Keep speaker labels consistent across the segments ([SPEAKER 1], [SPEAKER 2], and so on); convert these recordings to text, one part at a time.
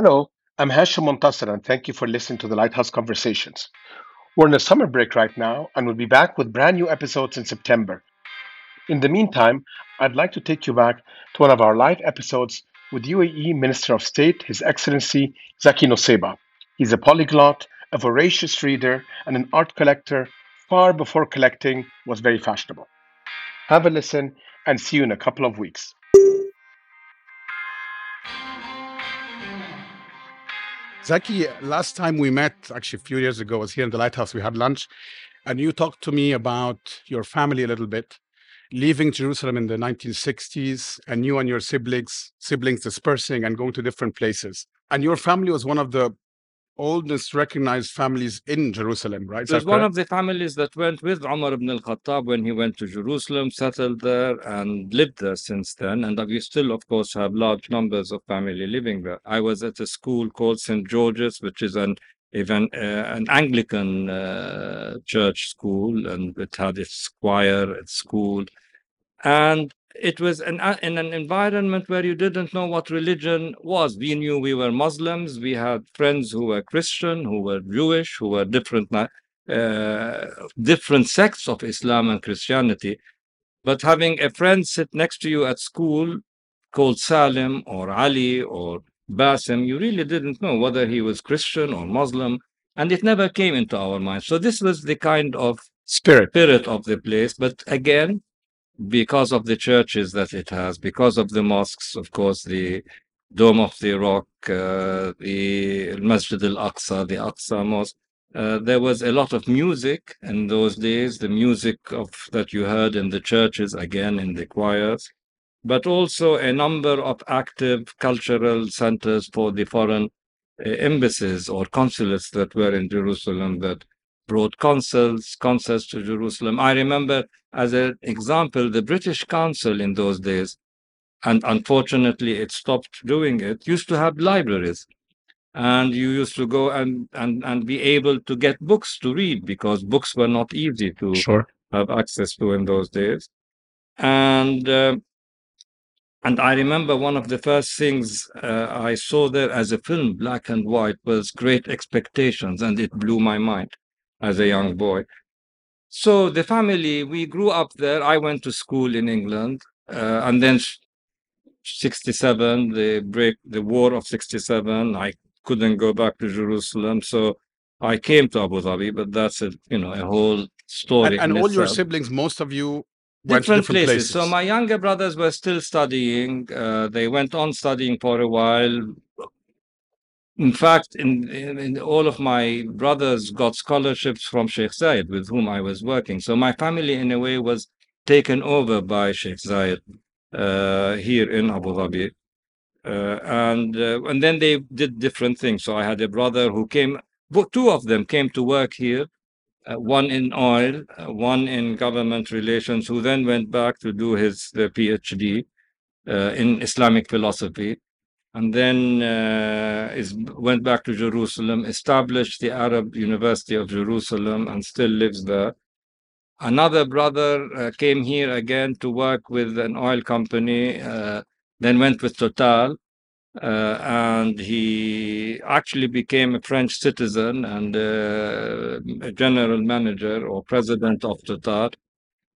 [SPEAKER 1] Hello, I'm Hashim Montasser, and thank you for listening to the Lighthouse Conversations. We're in a summer break right now, and we'll be back with brand new episodes in September. In the meantime, I'd like to take you back to one of our live episodes with UAE Minister of State, His Excellency Zaki Nusseibeh. He's a polyglot, a voracious reader, and an art collector far before collecting was very fashionable. Have a listen and see you in a couple of weeks.
[SPEAKER 2] Zaki, last time we met, actually a few years ago, was here in the lighthouse. We had lunch, and you talked to me about your family a little bit, leaving Jerusalem in the 1960s, and you and your siblings siblings dispersing and going to different places. And your family was one of the oldest recognized families in Jerusalem, right?
[SPEAKER 3] It was one of the families that went with Umar ibn al-Khattab when he went to Jerusalem, settled there, and lived there since then. And we still, of course, have large numbers of family living there. I was at a school called St. George's, which is an even uh, an Anglican uh, church school, and it had its choir at school. And it was an, uh, in an environment where you didn't know what religion was. We knew we were Muslims. We had friends who were Christian, who were Jewish, who were different uh, different sects of Islam and Christianity. But having a friend sit next to you at school called Salim or Ali or Basim, you really didn't know whether he was Christian or Muslim, and it never came into our minds. So this was the kind of
[SPEAKER 2] Spirit.
[SPEAKER 3] spirit of the place. But again, because of the churches that it has, because of the mosques, of course, the Dome of the Rock, uh, the Masjid al-Aqsa, the Aqsa Mosque, uh, there was a lot of music in those days, the music of that you heard in the churches, again in the choirs, but also a number of active cultural centers for the foreign uh, embassies or consulates that were in Jerusalem that brought consuls, consuls to Jerusalem. I remember, as an example, the British Council in those days, and unfortunately it stopped doing it, used to have libraries. And you used to go and, and, and be able to get books to read because books were not easy to
[SPEAKER 2] Sure.
[SPEAKER 3] have access to in those days. And uh, and I remember one of the first things uh, I saw there as a film, black and white, was Great Expectations, and it blew my mind as a young boy. So the family, we grew up there. I went to school in England, uh, and then 67, the break, the war of 67. I couldn't go back to Jerusalem, so I came to Abu Dhabi. But that's a you know a whole story.
[SPEAKER 2] And, and all your siblings, most of you
[SPEAKER 3] different,
[SPEAKER 2] different
[SPEAKER 3] places.
[SPEAKER 2] places.
[SPEAKER 3] So my younger brothers were still studying. Uh, they went on studying for a while. In fact, in, in, in all of my brothers got scholarships from Sheikh Zayed, with whom I was working. So my family, in a way, was taken over by Sheikh Zayed uh, here in Abu Dhabi. Uh, and uh, and then they did different things. So I had a brother who came. Two of them came to work here uh, one in oil, uh, one in government relations, who then went back to do his the PhD uh, in Islamic philosophy, and then uh, is went back to Jerusalem, established the Arab University of Jerusalem, and still lives there. Another brother uh, came here again to work with an oil company, uh, then went with Total, uh, and he actually became a French citizen and uh, a general manager or president of Total.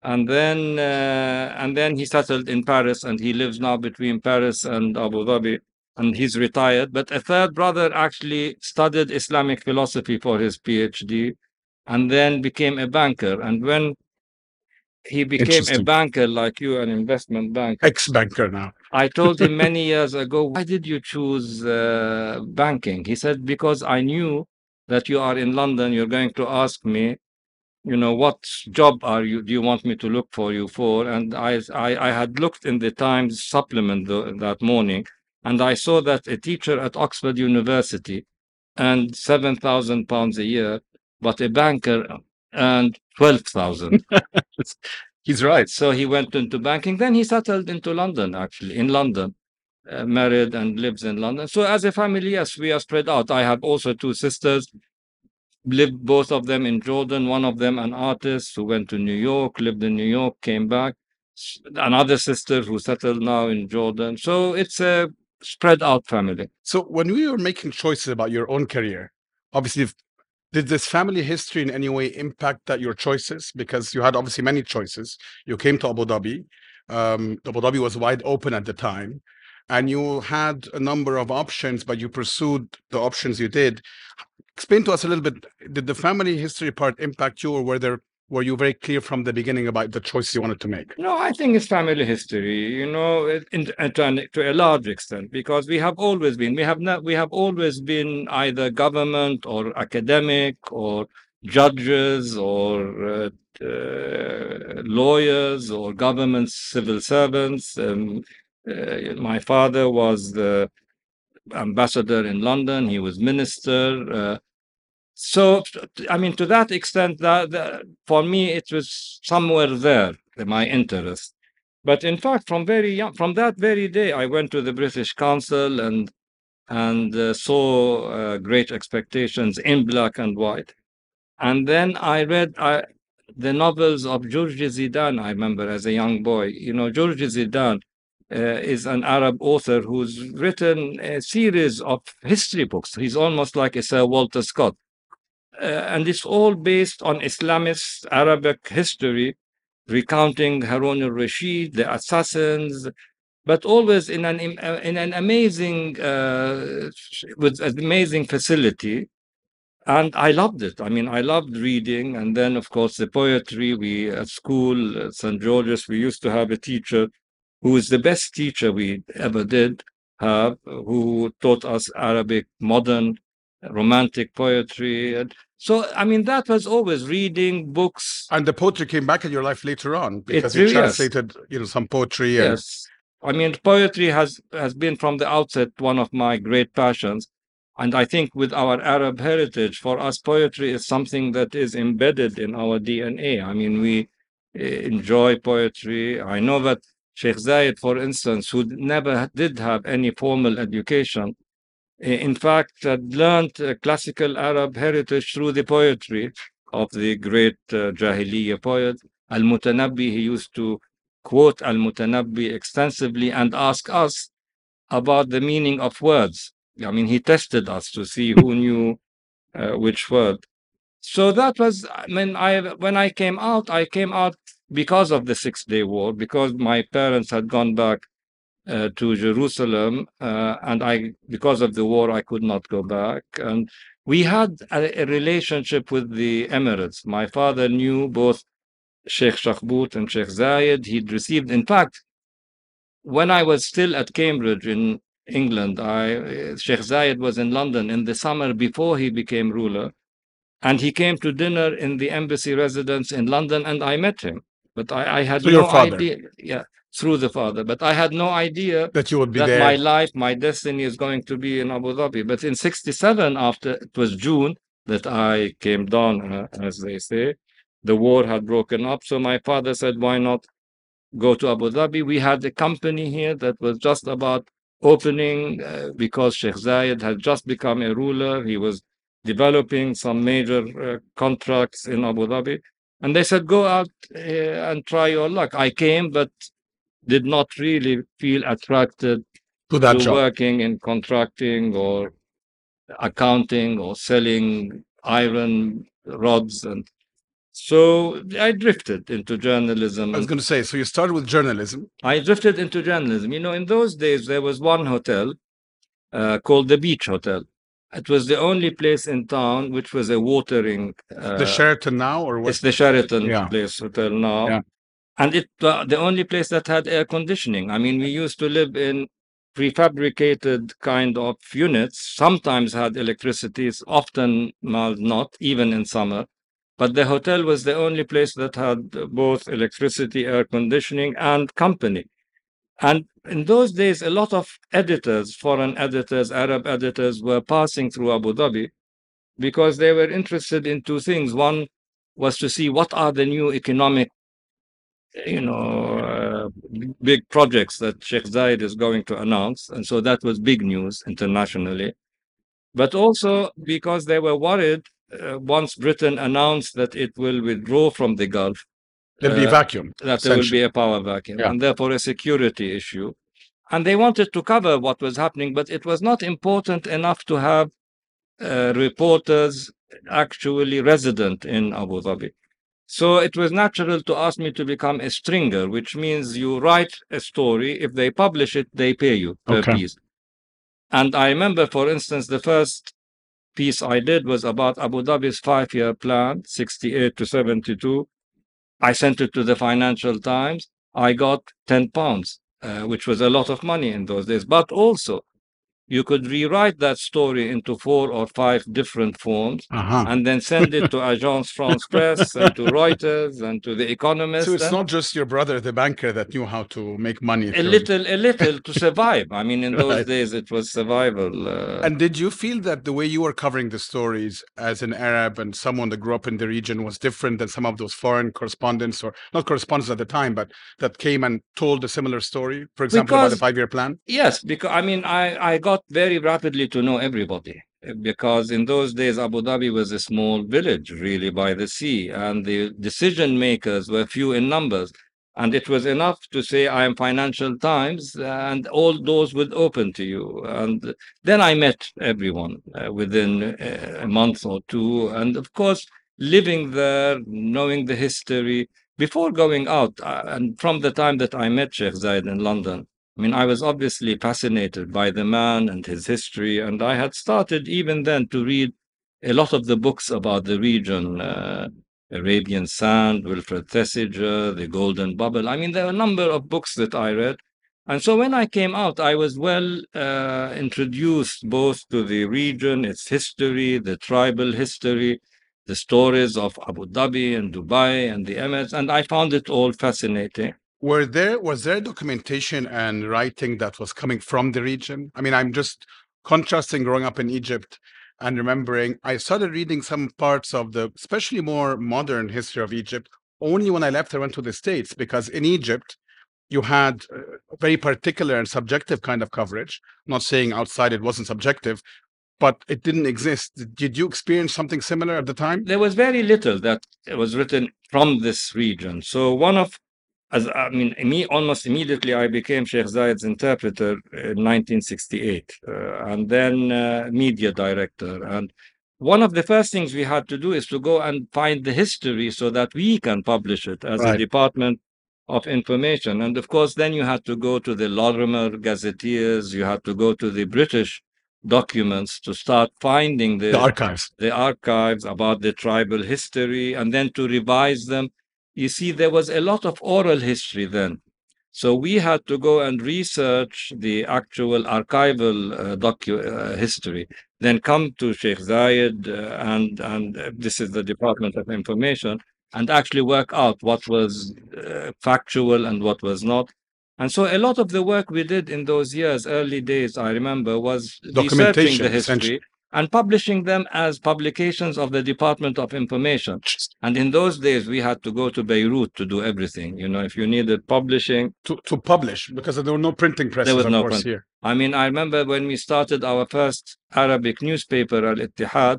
[SPEAKER 3] And then, uh, and then he settled in Paris, and he lives now between Paris and Abu Dhabi, and he's retired. But a third brother actually studied Islamic philosophy for his PhD, and then became a banker. And when he became a banker like you, an investment banker,
[SPEAKER 2] Ex-banker now.
[SPEAKER 3] I told him many years ago, why did you choose uh, banking? He said, because I knew that you are in London, you're going to ask me, you know, what job are you, do you want me to look for you for? And I, I, I had looked in the Times supplement tho- that morning, and I saw that a teacher at Oxford University earned 7,000 pounds a year, but a banker earned 12,000.
[SPEAKER 2] He's right.
[SPEAKER 3] So he went into banking. Then he settled into London, actually, in London, uh, married and lives in London. So as a family, yes, we are spread out. I have also two sisters, lived both of them in Jordan. One of them an artist who went to New York, lived in New York, came back. Another sister who settled now in Jordan. So it's a spread out family.
[SPEAKER 2] So when we were making choices about your own career, obviously, did this family history in any way impact that your choices? Because you had obviously many choices. You came to Abu Dhabi. Um, Abu Dhabi was wide open at the time, and you had a number of options, but you pursued the options you did. Explain to us a little bit. Did the family history part impact you, or were there were you very clear from the beginning about the choice you wanted to make?
[SPEAKER 3] No, I think it's family history, you know, in, uh, to, to a large extent, because we have always been, we have not, we have always been either government or academic or judges or uh, uh, lawyers or government civil servants. Um, uh, my father was the ambassador in London. He was minister. So, I mean, to that extent, that, that for me, it was somewhere there my interest. But in fact, from very young, from that very day, I went to the British Council and and uh, saw uh, Great Expectations in black and white. And then I read I, the novels of George Zidane. I remember as a young boy. You know, George Zidane uh, is an Arab author who's written a series of history books. He's almost like a Sir Walter Scott. Uh, and it's all based on Islamist Arabic history, recounting Harun al-Rashid, the assassins, but always in an uh, in an amazing uh, with an amazing facility. And I loved it. I mean, I loved reading, and then of course the poetry. We at school, at St George's, we used to have a teacher who was the best teacher we ever did have, who taught us Arabic, modern, romantic poetry. And so, I mean, that was always reading books.
[SPEAKER 2] And the poetry came back in your life later on because you
[SPEAKER 3] really- yes.
[SPEAKER 2] translated, you know, some poetry. And,
[SPEAKER 3] Yes. I mean, poetry has, has been from the outset one of my great passions. And I think with our Arab heritage, for us, poetry is something that is embedded in our DNA. I mean, we eh, enjoy poetry. I know that Sheikh Zayed, for instance, who never did have any formal education, in fact, had learned uh, classical Arab heritage through the poetry of the great uh, Jahiliyyah poet. Al-Mutanabbi, he used to quote Al-Mutanabbi extensively and ask us about the meaning of words. I mean, he tested us to see who knew uh, which word. So that was, I mean, I when I came out, I came out because of the Six Day War, because my parents had gone back uh, to Jerusalem, uh, and I, because of the war, I could not go back. And we had a, a relationship with the Emirates. My father knew both Sheikh Shakhbout and Sheikh Zayed. He'd received, in fact, when I was still at Cambridge in England, I uh, Sheikh Zayed was in London in the summer before he became ruler, and he came to dinner in the embassy residence in London, and I met him. But I, I had
[SPEAKER 2] Through
[SPEAKER 3] no
[SPEAKER 2] your father?
[SPEAKER 3] idea, yeah, through the father. But I had no idea
[SPEAKER 2] that you would be
[SPEAKER 3] that
[SPEAKER 2] there.
[SPEAKER 3] my life, my destiny is going to be in Abu Dhabi. But in '67, after it was June that I came down, uh, as they say, the war had broken up. So my father said, "Why not go to Abu Dhabi?" We had a company here that was just about opening uh, because Sheikh Zayed had just become a ruler. He was developing some major uh, contracts in Abu Dhabi. And they said, go out uh, and try your luck. I came, but did not really feel attracted
[SPEAKER 2] to that
[SPEAKER 3] to
[SPEAKER 2] job.
[SPEAKER 3] working in contracting or accounting or selling iron rods and so I drifted into journalism.
[SPEAKER 2] I was going to say, so you started with journalism.
[SPEAKER 3] I drifted into journalism. You know, in those days there was one hotel uh, called the Beach Hotel. It was the only place in town which was a watering. Uh,
[SPEAKER 2] the Sheraton now, or what?
[SPEAKER 3] it's the Sheraton
[SPEAKER 2] Yeah.
[SPEAKER 3] Place Hotel now.
[SPEAKER 2] Yeah.
[SPEAKER 3] And it uh, the only place that had air conditioning. I mean, we used to live in prefabricated kind of units, sometimes had electricity, often not, even in summer. But the hotel was the only place that had both electricity, air conditioning, and company. And in those days, a lot of editors, foreign editors, Arab editors, were passing through Abu Dhabi because they were interested in two things. One was to see what are the new economic, you know, uh, big projects that Sheikh Zayed is going to announce, and so that was big news internationally. But also because they were worried uh, once Britain announced that it will withdraw from the Gulf,
[SPEAKER 2] There'll be
[SPEAKER 3] a
[SPEAKER 2] vacuum.
[SPEAKER 3] that there will be a power vacuum
[SPEAKER 2] Yeah.
[SPEAKER 3] and therefore a security issue. and they wanted to cover what was happening, but it was not important enough to have uh, reporters actually resident in Abu Dhabi. So it was natural to ask me to become a stringer, which means you write a story. If they publish it, they pay you per
[SPEAKER 2] Okay.
[SPEAKER 3] piece. And I remember, for instance, the first piece I did was about Abu Dhabi's five year plan, 68 to 72. I sent it to the Financial Times. I got 10 pounds, uh, which was a lot of money in those days. But also, you could rewrite that story into four or five different forms
[SPEAKER 2] Uh-huh.
[SPEAKER 3] and then send it to Agence France Presse and to Reuters and to The Economist.
[SPEAKER 2] So it's
[SPEAKER 3] and
[SPEAKER 2] not just your brother, the banker, that knew how to make money.
[SPEAKER 3] a little, a little to survive. I mean, in those
[SPEAKER 2] Right.
[SPEAKER 3] days, it was survival. Uh,
[SPEAKER 2] And did you feel that the way you were covering the stories as an Arab and someone that grew up in the region was different than some of those foreign correspondents or not correspondents at the time, but that came and told a similar story? For example, about the five-year plan?
[SPEAKER 3] Yes, because I mean, I, I got very rapidly to know everybody because in those days, Abu Dhabi was a small village, really, by the sea, and the decision makers were few in numbers. And it was enough to say, I am Financial Times, and all doors would open to you. And then I met everyone uh, within uh, a month or two. And of course, living there, knowing the history, before going out, uh, and from the time that I met Sheikh Zayed in London, I mean, I was obviously fascinated by the man and his history, and I had started even then to read a lot of the books about the region uh, Arabian Sand, Wilfred Thesiger, The Golden Bubble. I mean, there are a number of books that I read. And so when I came out, I was well uh, introduced both to the region, its history, the tribal history, the stories of Abu Dhabi and Dubai and the Emirates, and I found it all fascinating.
[SPEAKER 2] Were there was there documentation and writing that was coming from the region? I mean, I'm just contrasting growing up in Egypt and remembering I started reading some parts of the especially more modern history of Egypt only when I left I went to the States because in Egypt you had very particular and subjective kind of coverage. not saying outside it wasn't subjective, but it didn't exist. Did you experience something similar at the time?
[SPEAKER 3] there was very little that was written from this region. So one of, as I mean, me almost immediately I became Sheikh Zayed's interpreter in 1968, uh, and then uh, media director. And one of the first things we had to do is to go and find the history so that we can publish it as
[SPEAKER 2] Right.
[SPEAKER 3] a department of information. And of course, then you had to go to the Lorimer Gazetteers, you had to go to the British documents to start finding
[SPEAKER 2] The archives.
[SPEAKER 3] the archives about the tribal history and then to revise them. You see, there was a lot of oral history then. So we had to go and research the actual archival uh, docu- uh, history, then come to Sheikh Zayed, uh, and, and uh, this is the Department of Information, and actually work out what was uh, factual and what was not. And so a lot of the work we did in those years, early days, I remember, was researching the history and publishing them as publications of the Department of Information. And in those days, we had to go to Beirut to do everything. You know, if you needed publishing,
[SPEAKER 2] To, to publish because there were no printing presses, there
[SPEAKER 3] was
[SPEAKER 2] of
[SPEAKER 3] no
[SPEAKER 2] course,
[SPEAKER 3] print.
[SPEAKER 2] here.
[SPEAKER 3] I mean, I remember when we started our first Arabic newspaper, Al Ittihad,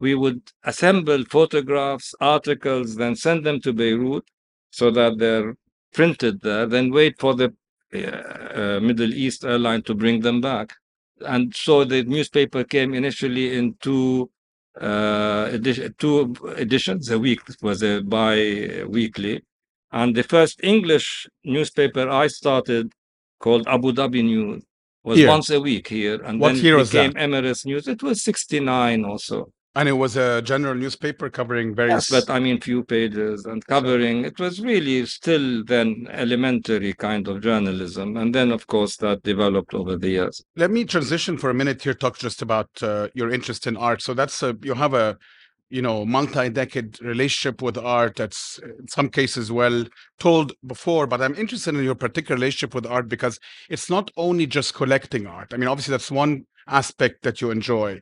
[SPEAKER 3] we would assemble photographs, articles, then send them to Beirut so that they're printed there, then wait for the uh, uh, Middle East airline to bring them back. And so the newspaper came initially in two, uh, edi- two editions a week. It was a bi-weekly. And the first English newspaper I started called Abu Dhabi News was
[SPEAKER 2] Here.
[SPEAKER 3] once a week here. And
[SPEAKER 2] What
[SPEAKER 3] then became
[SPEAKER 2] that?
[SPEAKER 3] Emirates News. It was 69 or so.
[SPEAKER 2] And it was a general newspaper covering various.
[SPEAKER 3] Yes, but I mean, few pages and covering. It was really still then elementary kind of journalism. And then, of course, that developed over the years.
[SPEAKER 2] Let me transition for a minute here. Talk just about uh, your interest in art. So that's a you have a you know multi-decade relationship with art. That's in some cases well told before, but I'm interested in your particular relationship with art because it's not only just collecting art. I mean, obviously that's one aspect that you enjoy.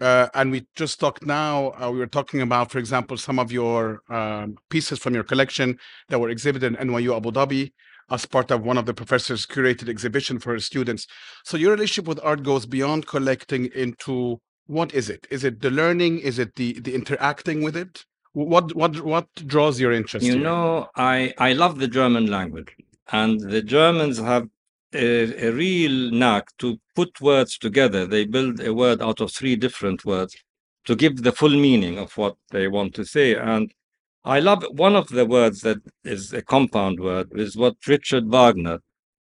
[SPEAKER 2] Uh, and we just talked now, uh, we were talking about, for example, some of your um, pieces from your collection that were exhibited in NYU Abu Dhabi as part of one of the professor's curated exhibition for his students. So your relationship with art goes beyond collecting into what is it? Is it the learning? Is it the the interacting with it? What what what draws your interest?
[SPEAKER 3] You know, I, I love the German language. And the Germans have a, a real knack to put words together. They build a word out of three different words to give the full meaning of what they want to say. And I love one of the words that is a compound word is what Richard Wagner,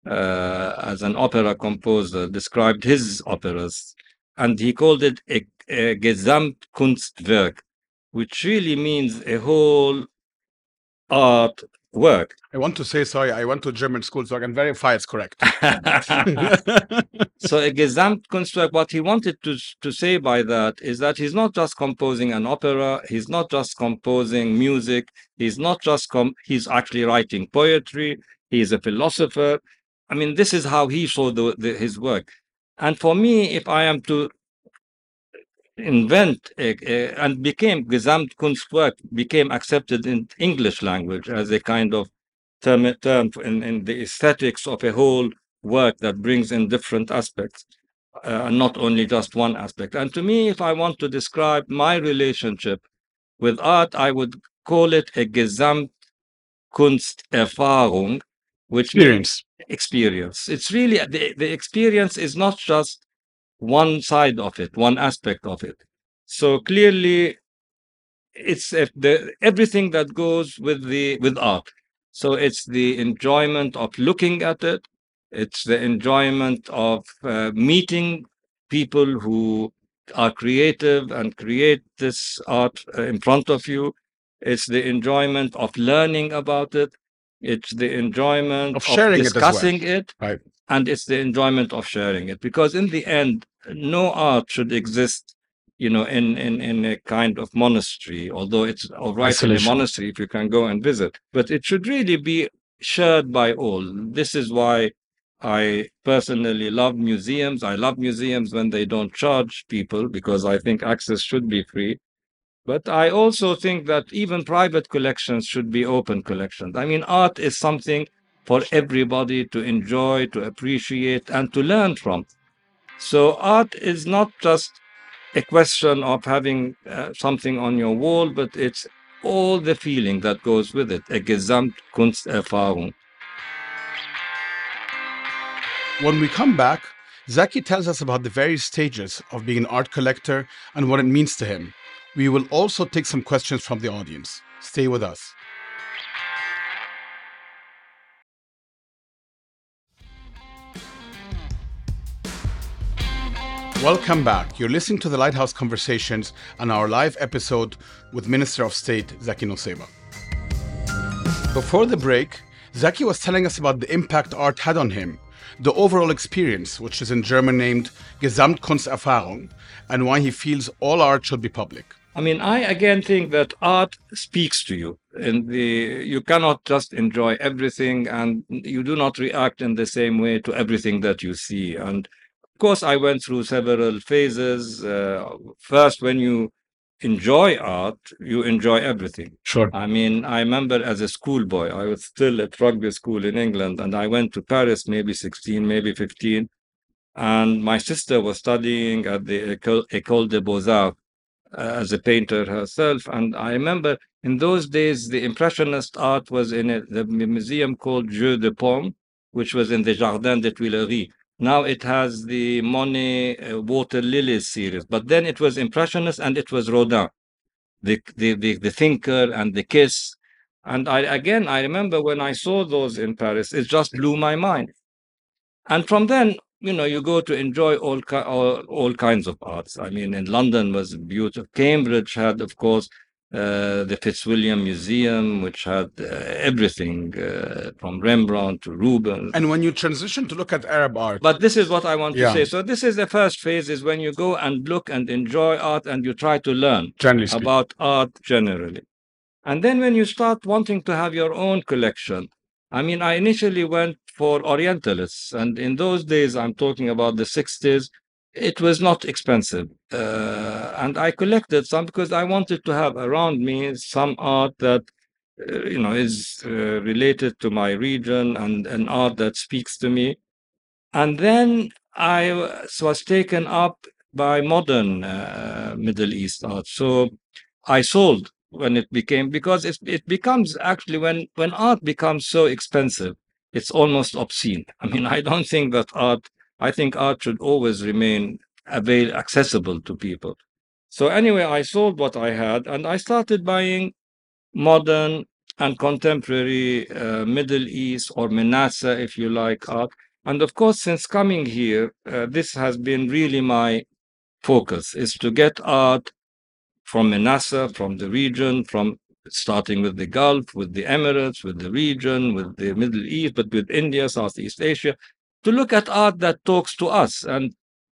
[SPEAKER 3] uh, as an opera composer, described his operas, and he called it a, a Gesamtkunstwerk, which really means a whole art work.
[SPEAKER 2] I want to say sorry. I went to German school, so I can verify it's correct.
[SPEAKER 3] so a Gesamtkunstwerk, what he wanted to, to say by that is that he's not just composing an opera, he's not just composing music, he's not just com- he's actually writing poetry, he's a philosopher. I mean, this is how he saw the, the, his work. And for me, if I am to invent a, a, and became Gesamtkunstwerk became accepted in English language as a kind of term, term in, in the aesthetics of a whole work that brings in different aspects uh, not only just one aspect. And to me, if I want to describe my relationship with art, I would call it a Gesamtkunsterfahrung, which
[SPEAKER 2] Experience.
[SPEAKER 3] experience. It's really the, the experience is not just one side of it, one aspect of it. So clearly, it's the everything that goes with the with art. So it's the enjoyment of looking at it. It's the enjoyment of uh, meeting people who are creative and create this art uh, in front of you. It's the enjoyment of learning about it. It's the enjoyment
[SPEAKER 2] Of sharing it well.
[SPEAKER 3] discussing it,
[SPEAKER 2] Right.
[SPEAKER 3] And it's the enjoyment of sharing it. Because in the end, no art should exist, you know, in in in a kind of monastery. Although it's all right in a monastery if you can go and visit, but it should really be shared by all. This is why I personally love museums. I love museums when they don't charge people because I think access should be free. But I also think that even private collections should be open collections. I mean, art is something for everybody to enjoy, to appreciate, and to learn from. So, art is not just a question of having uh, something on your wall, but it's all the feeling that goes with it. A Gesamtkunsterfahrung.
[SPEAKER 2] When we come back, Zaki tells us about the various stages of being an art collector and what it means to him. We will also take some questions from the audience. Stay with us. Welcome back. You're listening to the Lighthouse Conversations and our live episode with Minister of State Zaki Nusseibeh. Before the break, Zaki was telling us about the impact art had on him, the overall experience, which is in German named Gesamtkunsterfahrung, and why he feels all art should be public.
[SPEAKER 3] I mean, I again think that art speaks to you, and the you cannot just enjoy everything, and you do not react in the same way to everything that you see. And of course, I went through several phases. Uh, first, when you enjoy art, you enjoy everything.
[SPEAKER 2] Sure.
[SPEAKER 3] I mean, I remember as a schoolboy, I was still at rugby school in England, and I went to Paris, maybe 16, maybe 15. And my sister was studying at the École, des Beaux-Arts uh, as a painter herself. And I remember in those days, the Impressionist art was in a, the museum called Jeu de Paume, which was in the Jardin des Tuileries. Now it has the Monet uh, Water Lilies series, but then it was Impressionist and it was Rodin, the, the, the, the thinker and the kiss. And I again, I remember when I saw those in Paris, it just blew my mind. And from then, you know, you go to enjoy all, all, all kinds of arts. I mean, in London was beautiful. Cambridge had, of course, uh, the Fitzwilliam Museum, which had uh, everything uh, from Rembrandt to Rubens.
[SPEAKER 2] And when you transition to look at Arab art,
[SPEAKER 3] But this is what I want to say. So this is the first phase: is when you go and look and enjoy art, and you try to learn about art generally. And then when you start wanting to have your own collection, I mean, I initially went for Orientalists, and in those days, I'm talking about the 60s, it was not expensive. Uh, and I collected some because I wanted to have around me some art that, uh, you know, is uh, related to my region and an art that speaks to me. And then I was taken up by modern uh, Middle East art. So I sold when it became because it it becomes actually when when art becomes so expensive it's almost obscene. I mean, I don't think that art, I think art should always remain avail accessible to people. So anyway, I sold what I had and I started buying modern and contemporary uh, Middle East or Menasa, if you like, art. And of course, since coming here, uh, this has been really my focus is to get art from Menasa, from the region, from starting with the Gulf, with the Emirates, with the region, with the Middle East, but with India, Southeast Asia, to look at art that talks to us. And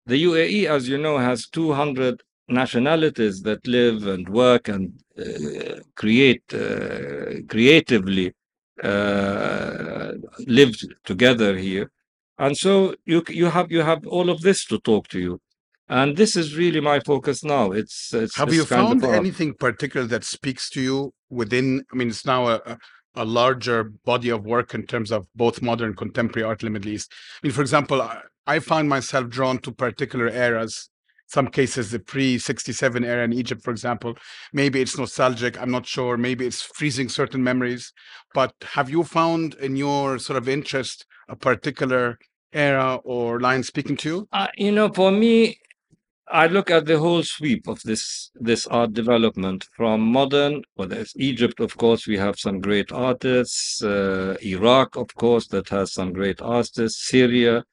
[SPEAKER 3] the UAE, as you know, has 200 nationalities that live and work and uh, create uh, creatively uh, live together here. And so you you have you have all of this to talk to you and this is really my focus now it's, it's
[SPEAKER 2] have
[SPEAKER 3] it's
[SPEAKER 2] you found anything particular that speaks to you within i mean it's now a, a larger body of work in terms of both modern contemporary art in the middle east. I mean for example i, I find myself drawn to particular eras some cases the pre-67 era in egypt for example. Maybe it's nostalgic i'm not sure maybe it's freezing certain memories. But have you found in your sort of interest a particular era or line speaking to you?
[SPEAKER 3] Uh, you know for me I look at the whole sweep of this this art development from modern, well, there's Egypt, of course, we have some great artists, uh, Iraq, of course, that has some great artists, Syria,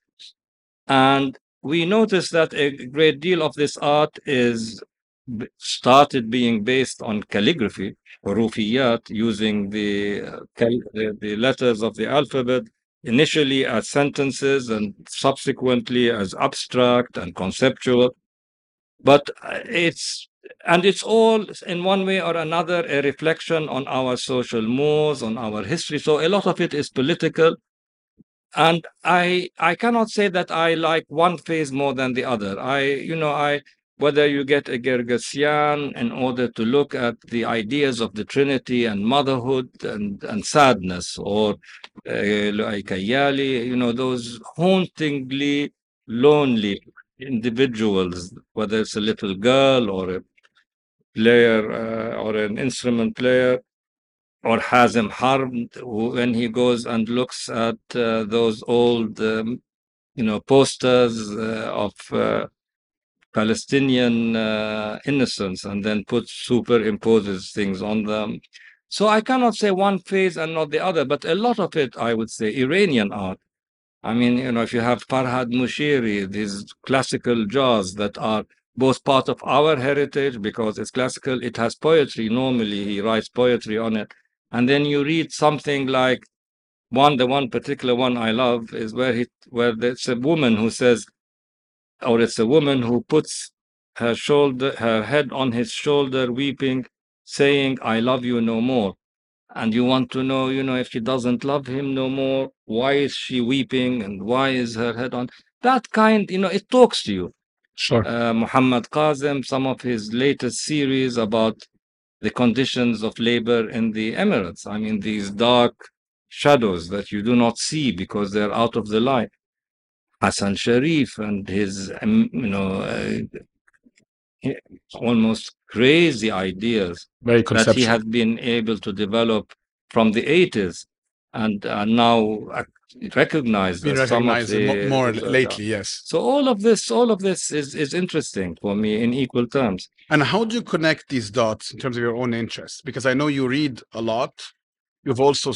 [SPEAKER 3] and we notice that a great deal of this art is started being based on calligraphy, rufiyat, using the, uh, the the letters of the alphabet initially as sentences and subsequently as abstract and conceptual but uh, it's and it's all in one way or another a reflection on our social mores on our history. So a lot of it is political. And i i cannot say that i like one phase more than the other. I you know i whether you get a Guiragossian in order to look at the ideas of the Trinity and motherhood and, and sadness, or uh, you know, those hauntingly lonely individuals, whether it's a little girl or a player uh, or an instrument player, or Hazem Harb, who, when he goes and looks at uh, those old, um, you know, posters uh, of uh, Palestinian uh, innocence and then puts superimposes things on them. So I cannot say one phase and not the other, but a lot of it, I would say, Iranian art. I mean, you know, if you have Farhad Moshiri, these classical jazz that are both part of our heritage because it's classical, it has poetry. Normally, he writes poetry on it. And then you read something like one, the one particular one I love is where he, where there's a woman who says, or it's a woman who puts her shoulder, her head on his shoulder, weeping, saying, I love you no more. And you want to know, you know, if she doesn't love him no more, why is she weeping and why is her head on? That kind, you know, it talks to you.
[SPEAKER 2] sure
[SPEAKER 3] Uh, Muhammad Kazem, some of his latest series about the conditions of labor in the Emirates. I mean, these dark shadows that you do not see because they're out of the light. Hassan Sharif and his, um, you know, uh, almost crazy ideas
[SPEAKER 2] very
[SPEAKER 3] that he has been able to develop from the 80s and are now recognized
[SPEAKER 2] been
[SPEAKER 3] as some of
[SPEAKER 2] recognized
[SPEAKER 3] the,
[SPEAKER 2] more lately yes
[SPEAKER 3] So all of this, all of this is, is interesting for me in equal terms.
[SPEAKER 2] And how do you connect these dots in terms of your own interests? Because I know you read a lot. You've also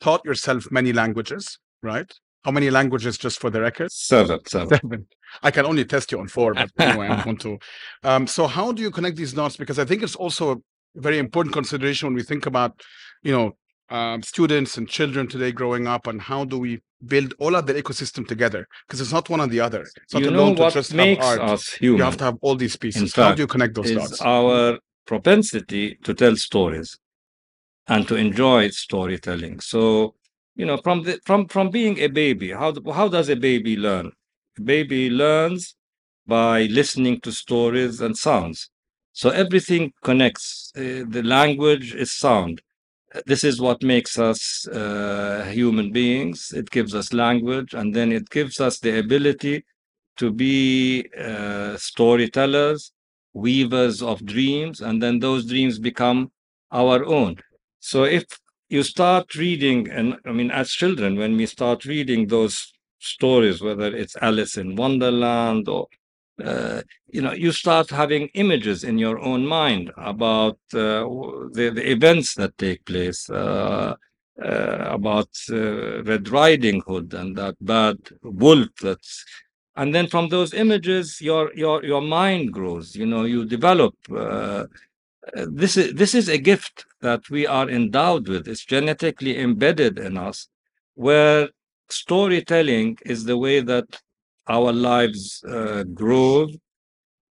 [SPEAKER 2] taught yourself many languages, right? How many languages, just for the record?
[SPEAKER 3] Seven, seven.
[SPEAKER 2] Seven. I can only test you on four, but anyway, I'm going to. Um, so, how do you connect these dots? Because I think it's also a very important consideration when we think about, you know, um, students and children today growing up, and how do we build all of the ecosystem together? Because it's not one or the other. It's not
[SPEAKER 3] You know what
[SPEAKER 2] just
[SPEAKER 3] makes us
[SPEAKER 2] You have to have all these pieces.
[SPEAKER 3] In
[SPEAKER 2] how
[SPEAKER 3] fact,
[SPEAKER 2] do you connect those dots?
[SPEAKER 3] our propensity to tell stories and to enjoy storytelling. So, you know, from the from from being a baby, how how does a baby learn? A baby learns by listening to stories and sounds. So everything connects. Uh, the language is sound. This is what makes us uh, human beings. It gives us language, and then it gives us the ability to be uh, storytellers, weavers of dreams, and then those dreams become our own. So if you start reading, and I mean, as children, when we start reading those stories, whether it's Alice in Wonderland or uh, you know, you start having images in your own mind about uh, the, the events that take place, uh, uh about uh, Red Riding Hood and that bad wolf that's, and then from those images, your your your mind grows. You know, you develop. This is this is a gift that we are endowed with. It's genetically embedded in us, where storytelling is the way that our lives uh, grow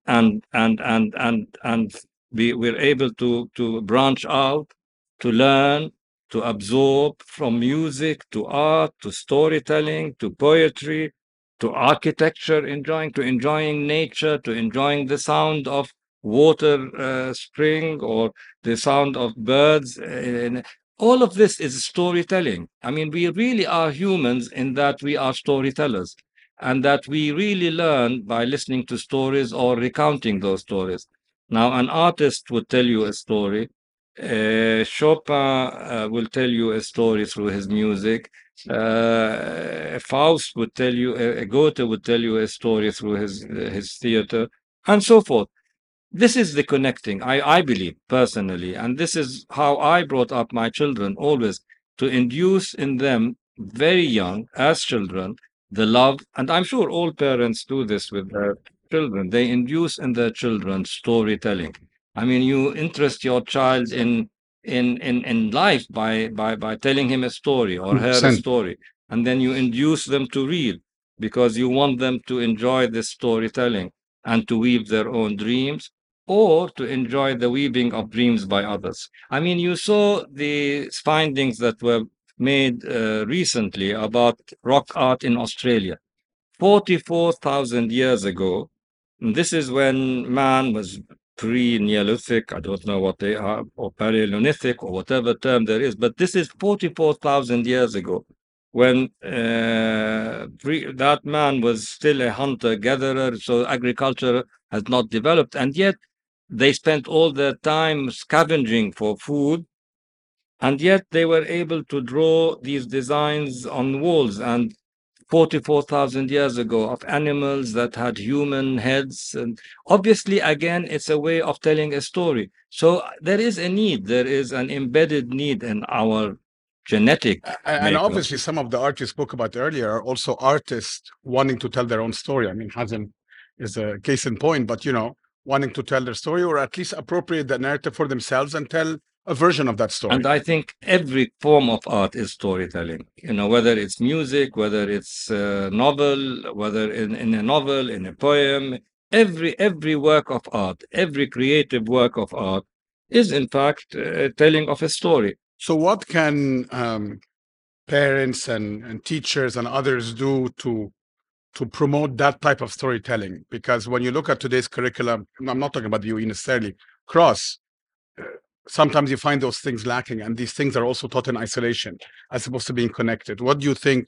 [SPEAKER 3] and and and and and we, we're able to to branch out to learn to absorb from music to art to storytelling to poetry to architecture enjoying to enjoying nature to enjoying the sound of water uh, spring or the sound of birds and all of this is storytelling i mean we really are humans in that we are storytellers and that we really learn by listening to stories or recounting those stories. Now, an artist would tell you a story. Uh, Chopin uh, will tell you a story through his music. Uh, Faust would tell you, uh, Goethe would tell you a story through his his theater, and so forth. This is the connecting, I, I believe personally, and this is how I brought up my children always to induce in them very young, as children, the love, and I'm sure all parents do this with their children. They induce in their children storytelling. I mean, you interest your child in in in in life by by by telling him a story or her a story, and then you induce them to read because you want them to enjoy this storytelling and to weave their own dreams or to enjoy the weaving of dreams by others. I mean, you saw the findings that were made uh, recently about rock art in Australia. 44,000 years ago, this is when man was pre-Neolithic, I don't know what they are, or Paleolithic, or whatever term there is, but this is 44,000 years ago when uh, pre- that man was still a hunter-gatherer, so agriculture has not developed, and yet they spent all their time scavenging for food and yet they were able to draw these designs on walls and 44,000 years ago of animals that had human heads. And obviously, again, it's a way of telling a story. So uh, there is a need, there is an embedded need in our genetic.
[SPEAKER 2] And makeup. obviously, some of the art you spoke about earlier are also artists wanting to tell their own story. I mean, Hazem is a case in point, but you know, wanting to tell their story or at least appropriate the narrative for themselves and tell a version of that story.
[SPEAKER 3] And I think every form of art is storytelling. You know, whether it's music, whether it's a novel, whether in, in a novel, in a poem, every every work of art, every creative work of art is in fact a telling of a story.
[SPEAKER 2] So, what can um, parents and, and teachers and others do to to promote that type of storytelling? Because when you look at today's curriculum, I'm not talking about the UAE necessarily, cross sometimes you find those things lacking and these things are also taught in isolation as opposed to being connected what do you think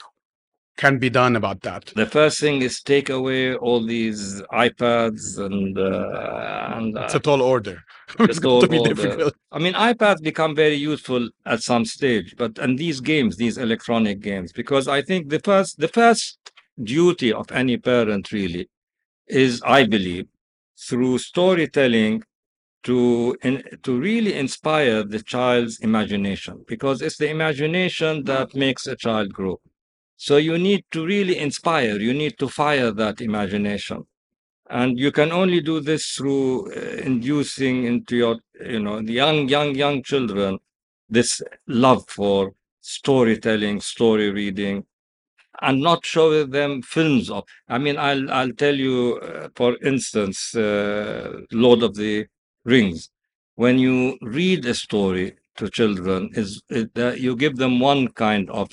[SPEAKER 2] can be done about that
[SPEAKER 3] the first thing is take away all these ipads and uh, and
[SPEAKER 2] uh, it's a tall order
[SPEAKER 3] it's going to be order. difficult i mean ipads become very useful at some stage but and these games these electronic games because i think the first the first duty of any parent really is i believe through storytelling to in, to really inspire the child's imagination because it's the imagination that makes a child grow. So you need to really inspire you need to fire that imagination. And you can only do this through uh, inducing into your you know the young young young children this love for storytelling story reading and not show them films of i mean i'll i'll tell you uh, for instance uh, lord of the rings. When you read a story to children, is it, uh, you give them one kind of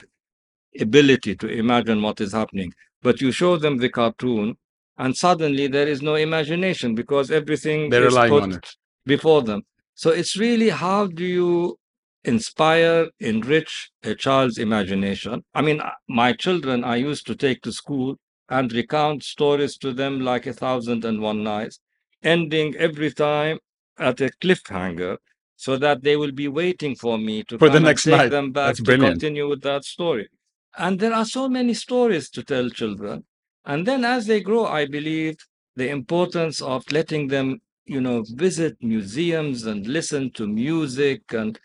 [SPEAKER 3] ability to imagine what is happening, but you show them the cartoon, and suddenly there is no imagination because everything
[SPEAKER 2] They're is put
[SPEAKER 3] before them. So it's really how do you inspire, enrich a child's imagination? I mean, uh, my children I used to take to school and recount stories to them like a thousand and one nights, ending every time at a cliffhanger so that they will be waiting for me to
[SPEAKER 2] For the
[SPEAKER 3] and
[SPEAKER 2] next
[SPEAKER 3] take
[SPEAKER 2] night.
[SPEAKER 3] them back
[SPEAKER 2] That's
[SPEAKER 3] to
[SPEAKER 2] brilliant.
[SPEAKER 3] continue with that story. And there are so many stories to tell children. And then as they grow, I believe the importance of letting them, you know, visit museums and listen to music and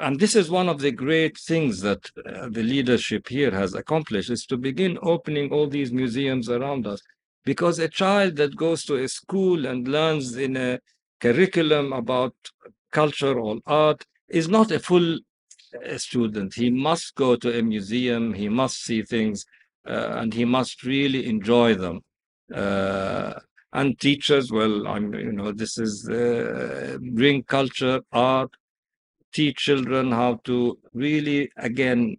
[SPEAKER 3] and this is one of the great things that uh, the leadership here has accomplished is to begin opening all these museums around us. Because a child that goes to a school and learns in a curriculum about culture or art is not a full uh, student. He must go to a museum he must see things uh, and he must really enjoy them. Uh, and teachers well i'm you know this is uh, bring culture art teach children how to really again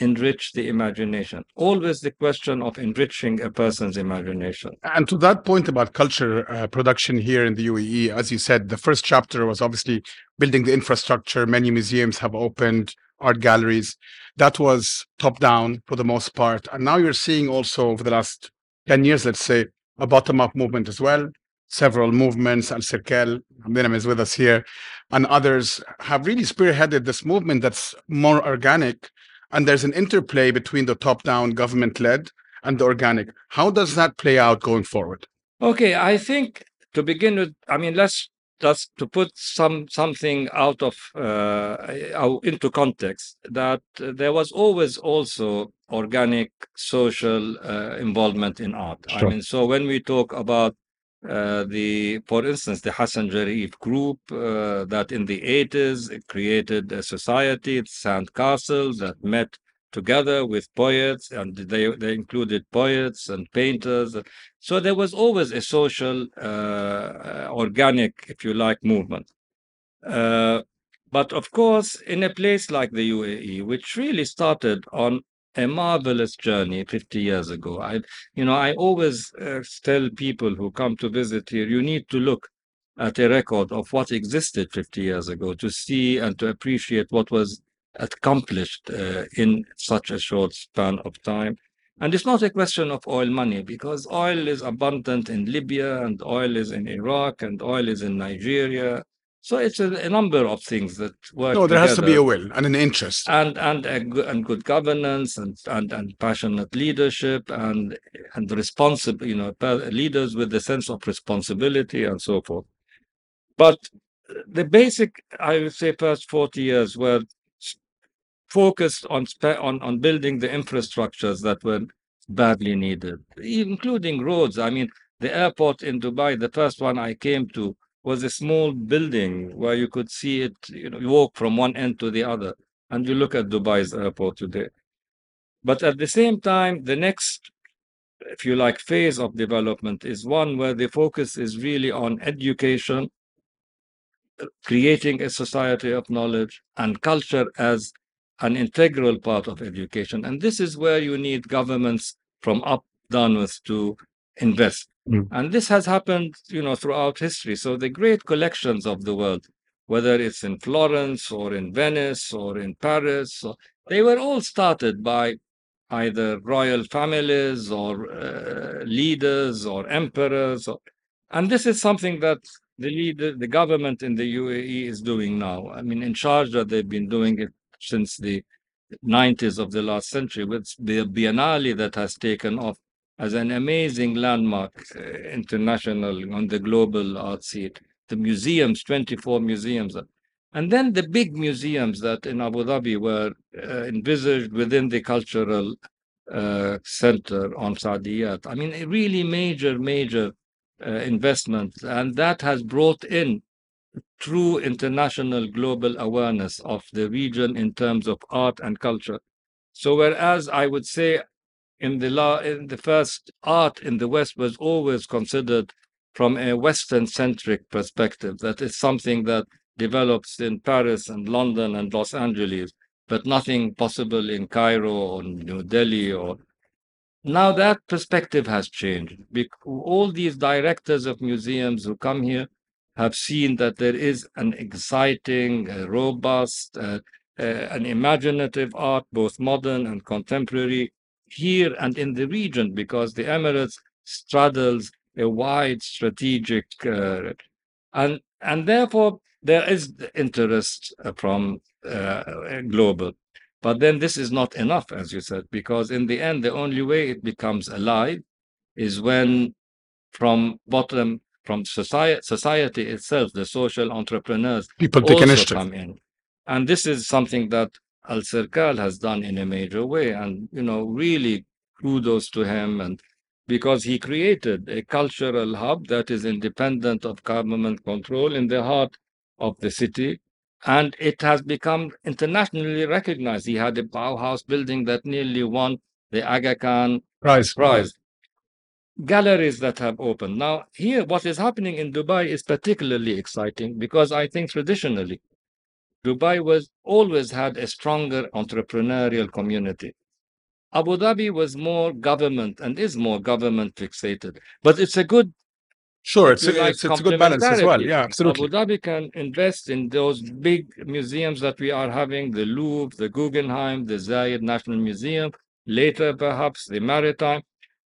[SPEAKER 3] enrich the imagination always the question of enriching a person's imagination
[SPEAKER 2] And to that point about culture uh, production here in the UAE, as you said, the first chapter was obviously building the infrastructure. Many museums have opened, art galleries. That was top down for the most part. And now you're seeing also over the last 10 years, let's say, a bottom up movement as well. Several movements, Al Serkal, Minam is with us here, and others have really spearheaded this movement that's more organic. And there's an interplay between the top down government led and the organic. How does that play out going forward?
[SPEAKER 3] Okay, I think to begin with, I mean, let's just to put some something out of uh, into context that there was always also organic social uh, involvement in art. I mean, so when we talk about uh, the, for instance, the Hassan Sharif group uh, that in the 80s created a society, Sand Castle, that met together with poets, and they they included poets and painters. So there was always a social, uh, organic, if you like, movement. Uh, but of course, in a place like the UAE, which really started on a marvelous journey 50 years ago, I, you know, I always uh, tell people who come to visit here, you need to look at a record of what existed 50 years ago to see and to appreciate what was accomplished uh, in such a short span of time. And it's not a question of oil money because oil is abundant in Libya and oil is in Iraq and oil is in Nigeria. So it's a, a number of things that work.
[SPEAKER 2] No, there has to be a will and an interest.
[SPEAKER 3] and and a good, and good governance and, and and passionate leadership and and responsible you know leaders with the sense of responsibility and so forth but the basic i would say first 40 years were focused on on on building the infrastructures that were badly needed including roads i mean the airport in dubai the first one i came to was a small building where you could see it you know walk from one end to the other and you look at Dubai's airport today. But at the same time, the next, if you like, phase of development is one where the focus is really on education, creating a society of knowledge, and culture as an integral part of education. And this is where you need governments from up downwards to invest.
[SPEAKER 2] Mm.
[SPEAKER 3] And this has happened, you know, throughout history. So the great collections of the world, whether it's in Florence or in Venice or in Paris, or, they were all started by either royal families or uh, leaders or emperors. Or, and this is something that the leader, the government in the UAE is doing now. I mean, in Sharjah, they've been doing it since the 90s of the last century with the Biennale that has taken off as an amazing landmark uh, international on the global art scene. The museums, 24 museums. And then the big museums that in Abu Dhabi were uh, envisaged within the cultural uh, center on Saadiyat. I mean, really major, major uh, investment. And that has brought in true international global awareness of the region in terms of art and culture. So whereas I would say in the law in the first art in the West was always considered from a Western centric perspective, that is something that develops in Paris and London and Los Angeles, but nothing possible in Cairo or New Delhi or now that perspective has changed. All these directors of museums who come here have seen that there is an exciting, robust, uh, uh, an imaginative art, both modern and contemporary, here and in the region, because the Emirates straddles a wide strategic uh, and and therefore there is interest uh, from uh, global. But then this is not enough, as you said, because in the end, the only way it becomes alive is when from bottom, from society, society itself, the social entrepreneurs
[SPEAKER 2] People take initiative.
[SPEAKER 3] come in. And this is something that Al Serkal has done in a major way. And, you know, really kudos to him. And because he created a cultural hub that is independent of government control in the heart of the city. And it has become internationally recognized. He had a Bauhaus building that nearly won the Aga Khan
[SPEAKER 2] Prize.
[SPEAKER 3] prize. Galleries that have opened. Now, here, what is happening in Dubai is particularly exciting because I think traditionally, Dubai was always had a stronger entrepreneurial community. Abu Dhabi was more government and is more government fixated, but it's a good
[SPEAKER 2] Sure, it's, a,
[SPEAKER 3] like
[SPEAKER 2] it's, it's a good balance as well. Yeah, absolutely.
[SPEAKER 3] Abu Dhabi can invest in those big museums that we are having, the Louvre, the Guggenheim, the Zayed National Museum, later perhaps the Maritime.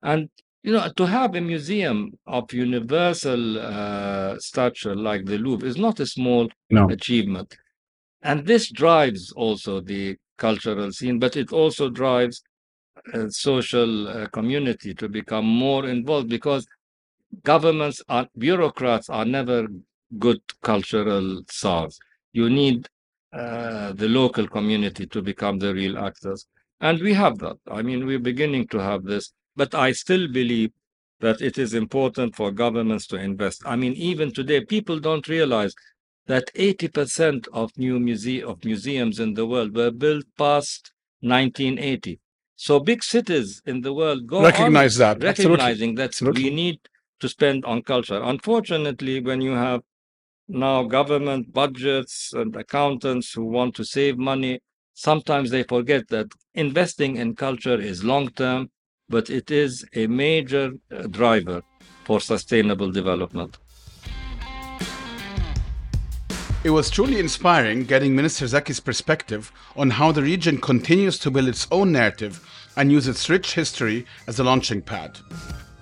[SPEAKER 3] And, you know, to have a museum of universal uh, stature like the Louvre is not a small
[SPEAKER 2] No.
[SPEAKER 3] achievement. And this drives also the cultural scene, but it also drives uh, social uh, community to become more involved because governments are bureaucrats are never good cultural stars. You need uh, the local community to become the real actors, and we have that. I mean, we're beginning to have this, but I still believe that it is important for governments to invest. I mean, even today, people don't realize that 80% of new muse- of museums in the world were built past 1980. So big cities in the world go on
[SPEAKER 2] Recognize that. Absolutely.
[SPEAKER 3] recognizing that
[SPEAKER 2] Absolutely.
[SPEAKER 3] we need to spend on culture. Unfortunately, when you have now government budgets and accountants who want to save money, sometimes they forget that investing in culture is long term, but it is a major uh, driver for sustainable development.
[SPEAKER 2] It was truly inspiring getting Minister Zaki's perspective on how the region continues to build its own narrative and use its rich history as a launching pad.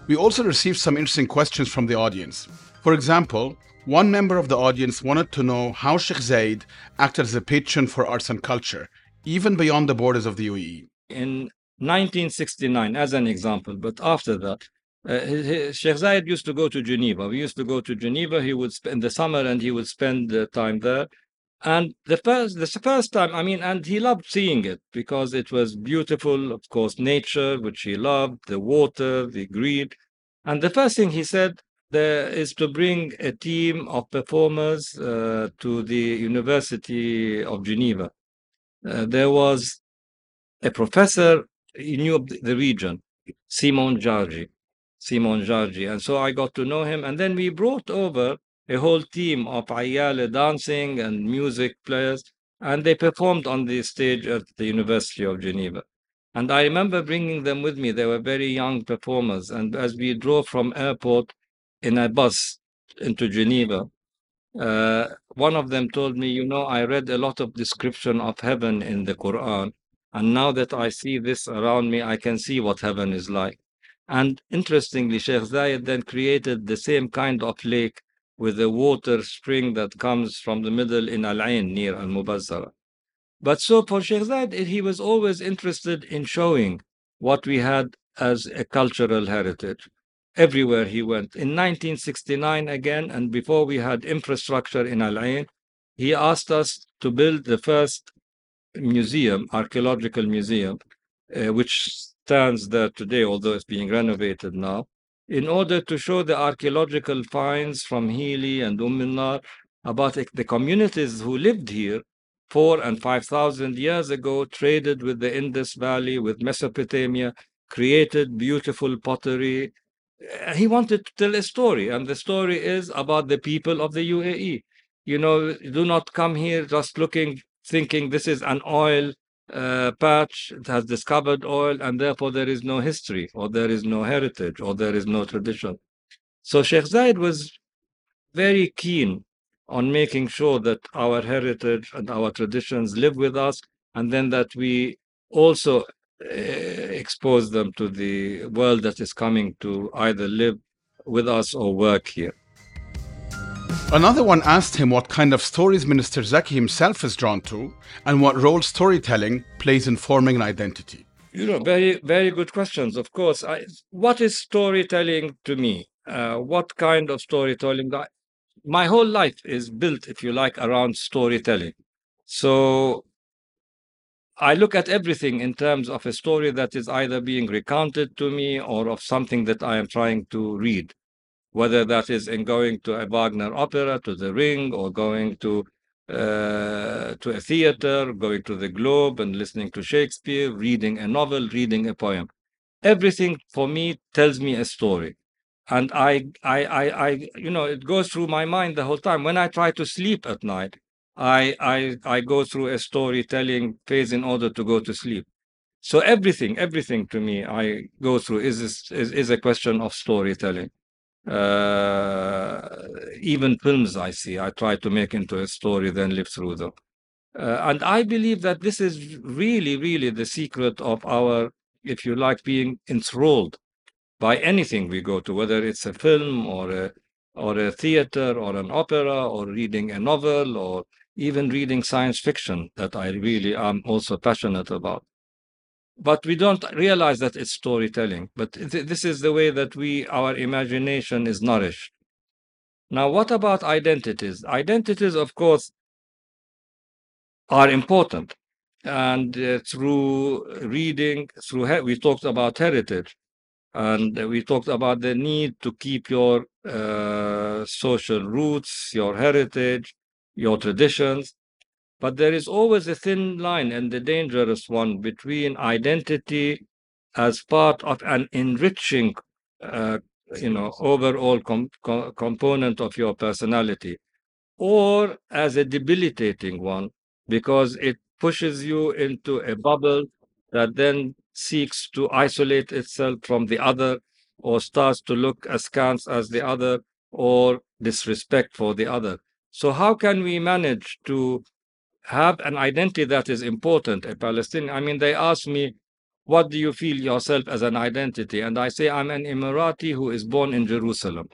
[SPEAKER 2] We also received some interesting questions from the audience. For example, one member of the audience wanted to know how Sheikh Zayed acted as a patron for arts and culture, even beyond the borders of the. UAE.
[SPEAKER 3] in 1969 as an example but after that uh, he- he- Sheikh Zayed used to go to Geneva. We used to go to Geneva. He would spend the summer and he would spend the time there. And the first, the first time, I mean, and he loved seeing it because it was beautiful, of course, nature, which he loved, the water, the green. And the first thing he said there is to bring a team of performers uh, to the University of Geneva. Uh, there was a professor, he knew the region, Simon Jargy. Simon Jargy. And so I got to know him. And then we brought over a whole team of Ayyala dancing and music players, and they performed on the stage at the University of Geneva. And I remember bringing them with me. They were very young performers. And as we drove from airport in a bus into Geneva, uh, one of them told me, you know, I read a lot of description of heaven in the Quran. And now that I see this around me, I can see what heaven is like. And interestingly, Sheikh Zayed then created the same kind of lake with a water spring that comes from the middle in Al Ain near Al Mubazzara. But so for Sheikh Zayed, he was always interested in showing what we had as a cultural heritage everywhere he went. In 1969, again, and before we had infrastructure in Al Ain, he asked us to build the first museum, archaeological museum, uh, which stands there today, although it's being renovated now, in order to show the archaeological finds from Hili and Umm al-Nar about the- the communities who lived here four and five thousand years ago, traded with the Indus Valley, with Mesopotamia, created beautiful pottery. Uh, He wanted to tell a story, and the story is about the people of the UAE. You know, do not come here just looking, thinking this is an oil uh, patch has discovered oil and therefore there is no history or there is no heritage or there is no tradition. So Sheikh Zayed was very keen on making sure that our heritage and our traditions live with us and then that we also uh, expose them to the world that is coming to either live with us or work here.
[SPEAKER 2] Another one asked him what kind of stories Minister Zaki himself is drawn to and what role storytelling plays in forming an identity.
[SPEAKER 3] You know, very, very good questions. Of course, I, what is storytelling to me? Uh, what kind of storytelling? I, my whole life is built, if you like, around storytelling. So I look at everything in terms of a story that is either being recounted to me or of something that I am trying to read whether that is in going to a Wagner opera, to the Ring, or going to uh, to a theater, going to the Globe and listening to Shakespeare, reading a novel, reading a poem. Everything for me tells me a story. And I, I, I, I, you know, it goes through my mind the whole time. When I try to sleep at night, I, I, I go through a storytelling phase in order to go to sleep. So everything, everything to me, I go through is is, is a question of storytelling even films I see, I try to make into a story, then live through them. Uh, and I believe that this is really, really the secret of our, if you like, being enthralled by anything we go to, whether it's a film or a or a theater or an opera or reading a novel or even reading science fiction that I really am also passionate about but we don't realize that it's storytelling. But th- this is the way that we our imagination is nourished. Now what about identities? Identities of course are important. And uh, through reading through he- we talked about heritage. And we talked about the need to keep your uh, social roots your heritage your traditions but there is always a thin line and the dangerous one between identity as part of an enriching, uh, you know, overall com- com- component of your personality, or as a debilitating one because it pushes you into a bubble that then seeks to isolate itself from the other or starts to look askance as the other or disrespect for the other. So, how can we manage to have an identity that is important, a Palestinian. I mean, they ask me, what do you feel yourself as an identity? And I say, I'm an Emirati who is born in Jerusalem.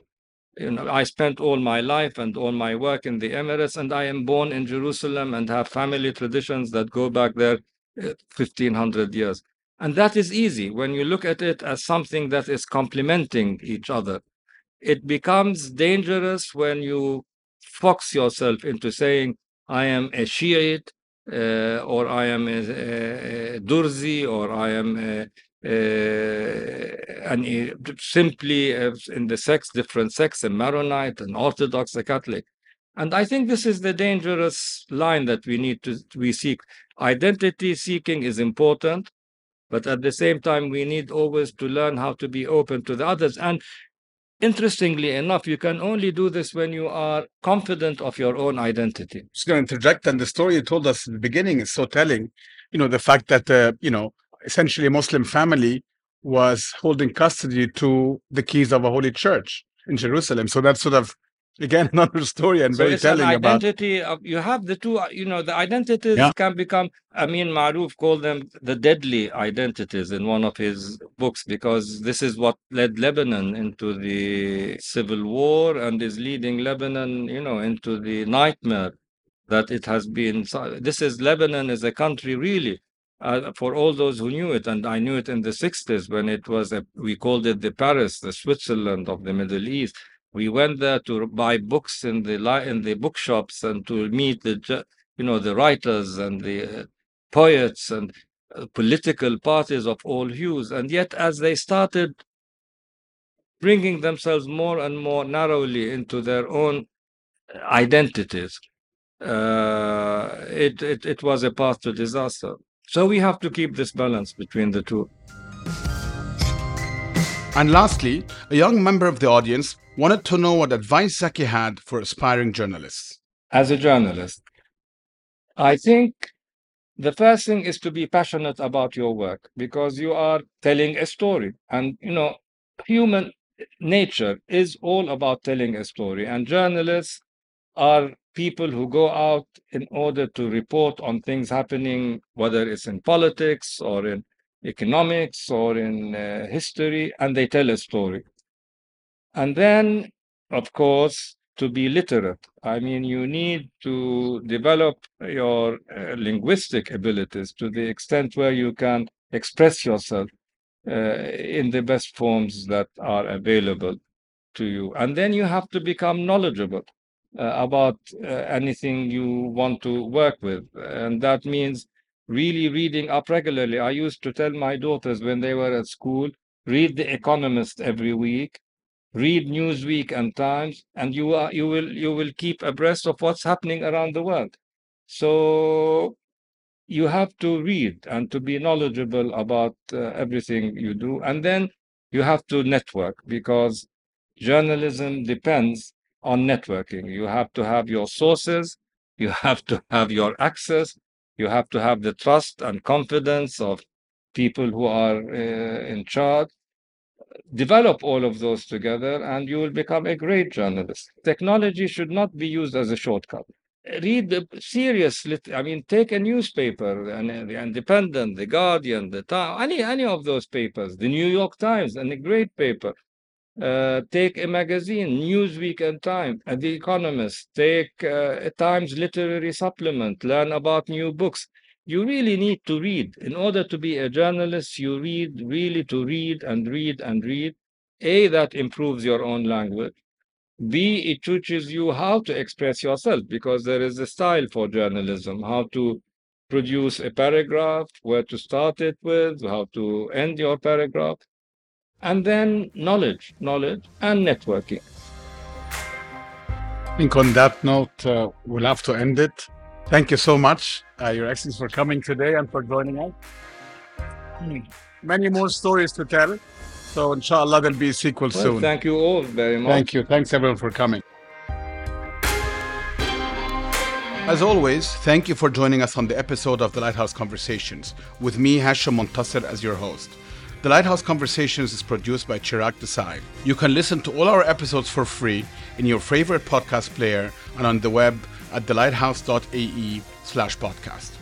[SPEAKER 3] You know, I spent all my life and all my work in the Emirates, and I am born in Jerusalem and have family traditions that go back there 1500 uh, years. And that is easy when you look at it as something that is complementing each other. It becomes dangerous when you fox yourself into saying, I am a Shiite, uh, or I am a, a, a, Durzi, or I am a, simply in the sex, different sex, a Maronite, an Orthodox, a Catholic. And I think this is the dangerous line that we need to we seek. Identity seeking is important, but at the same time, we need always to learn how to be open to the others. And interestingly enough, you can only do this when you are confident of your own identity.
[SPEAKER 2] Just going to interject, and the story you told us at the beginning is so telling. You know, the fact that, uh, you know, essentially a Muslim family was holding custody to the keys of a holy church in Jerusalem. So that sort of again another story and
[SPEAKER 3] so
[SPEAKER 2] very
[SPEAKER 3] it's
[SPEAKER 2] telling
[SPEAKER 3] an
[SPEAKER 2] about
[SPEAKER 3] identity of, you have the two you know the identities
[SPEAKER 2] Yeah.
[SPEAKER 3] can become Amin Maalouf called them the deadly identities in one of his books because this is what led Lebanon into the civil war and is leading Lebanon you know into the nightmare that it has been. So- this is Lebanon is a country really uh, for all those who knew it. And I knew it in the 60s when it was a, we called it the Paris the Switzerland of the Middle East we went there to buy books in the in the bookshops and to meet the you know the writers and the uh, poets and uh, political parties of all hues. And yet as they started bringing themselves more and more narrowly into their own identities uh, it, it it was a path to disaster. So we have to keep this balance between the two.
[SPEAKER 2] And lastly, a young member of the audience wanted to know what advice Zaki had for aspiring journalists.
[SPEAKER 3] as a journalist, I think the first thing is to be passionate about your work because you are telling a story. And, you know, human nature is all about telling a story. And journalists are people who go out in order to report on things happening, whether it's in politics or in economics or in uh, history, and they tell a story. And then, of course, to be literate. I mean, you need to develop your uh, linguistic abilities to the extent where you can express yourself uh, in the best forms that are available to you. And then you have to become knowledgeable uh, about uh, anything you want to work with. And that means really reading up regularly. I used to tell my daughters when they were at school, read The Economist every week, read Newsweek and Times, and you are you will you will keep abreast of what's happening around the world. So you have to read and to be knowledgeable about uh, everything you do, and then you have to network because journalism depends on networking. You have to have your sources, you have to have your access, you have to have the trust and confidence of people who are uh, in charge. Develop all of those together, and you will become a great journalist. Technology should not be used as a shortcut. Read serious, lit- I mean, take a newspaper, and the Independent, the Guardian, the Time, any any of those papers, the New York Times, and a great paper uh, take a magazine, Newsweek and Time, and The Economist, take uh, a Times literary supplement, learn about new books. You really need to read. In order to be a journalist, you read, really to read and read and read. A, that improves your own language. B, it teaches you how to express yourself because there is a style for journalism, how to produce a paragraph, where to start it with, how to end your paragraph and then knowledge, knowledge and networking.
[SPEAKER 2] I think on that note, uh, we'll have to end it. Thank you so much, uh, Your Excellency, for coming today and for joining us. Many more stories to tell. So, inshallah, there'll be a sequel
[SPEAKER 3] Well,
[SPEAKER 2] soon.
[SPEAKER 3] thank you all very much.
[SPEAKER 2] Thank you. Thanks, everyone, for coming. As always, thank you for joining us on the episode of the Lighthouse Conversations with me, Hashim Montasser, as your host. The Lighthouse Conversations is produced by Chirag Desai. You can listen to all our episodes for free in your favorite podcast player and on the web at thelighthouse.ae slash podcast.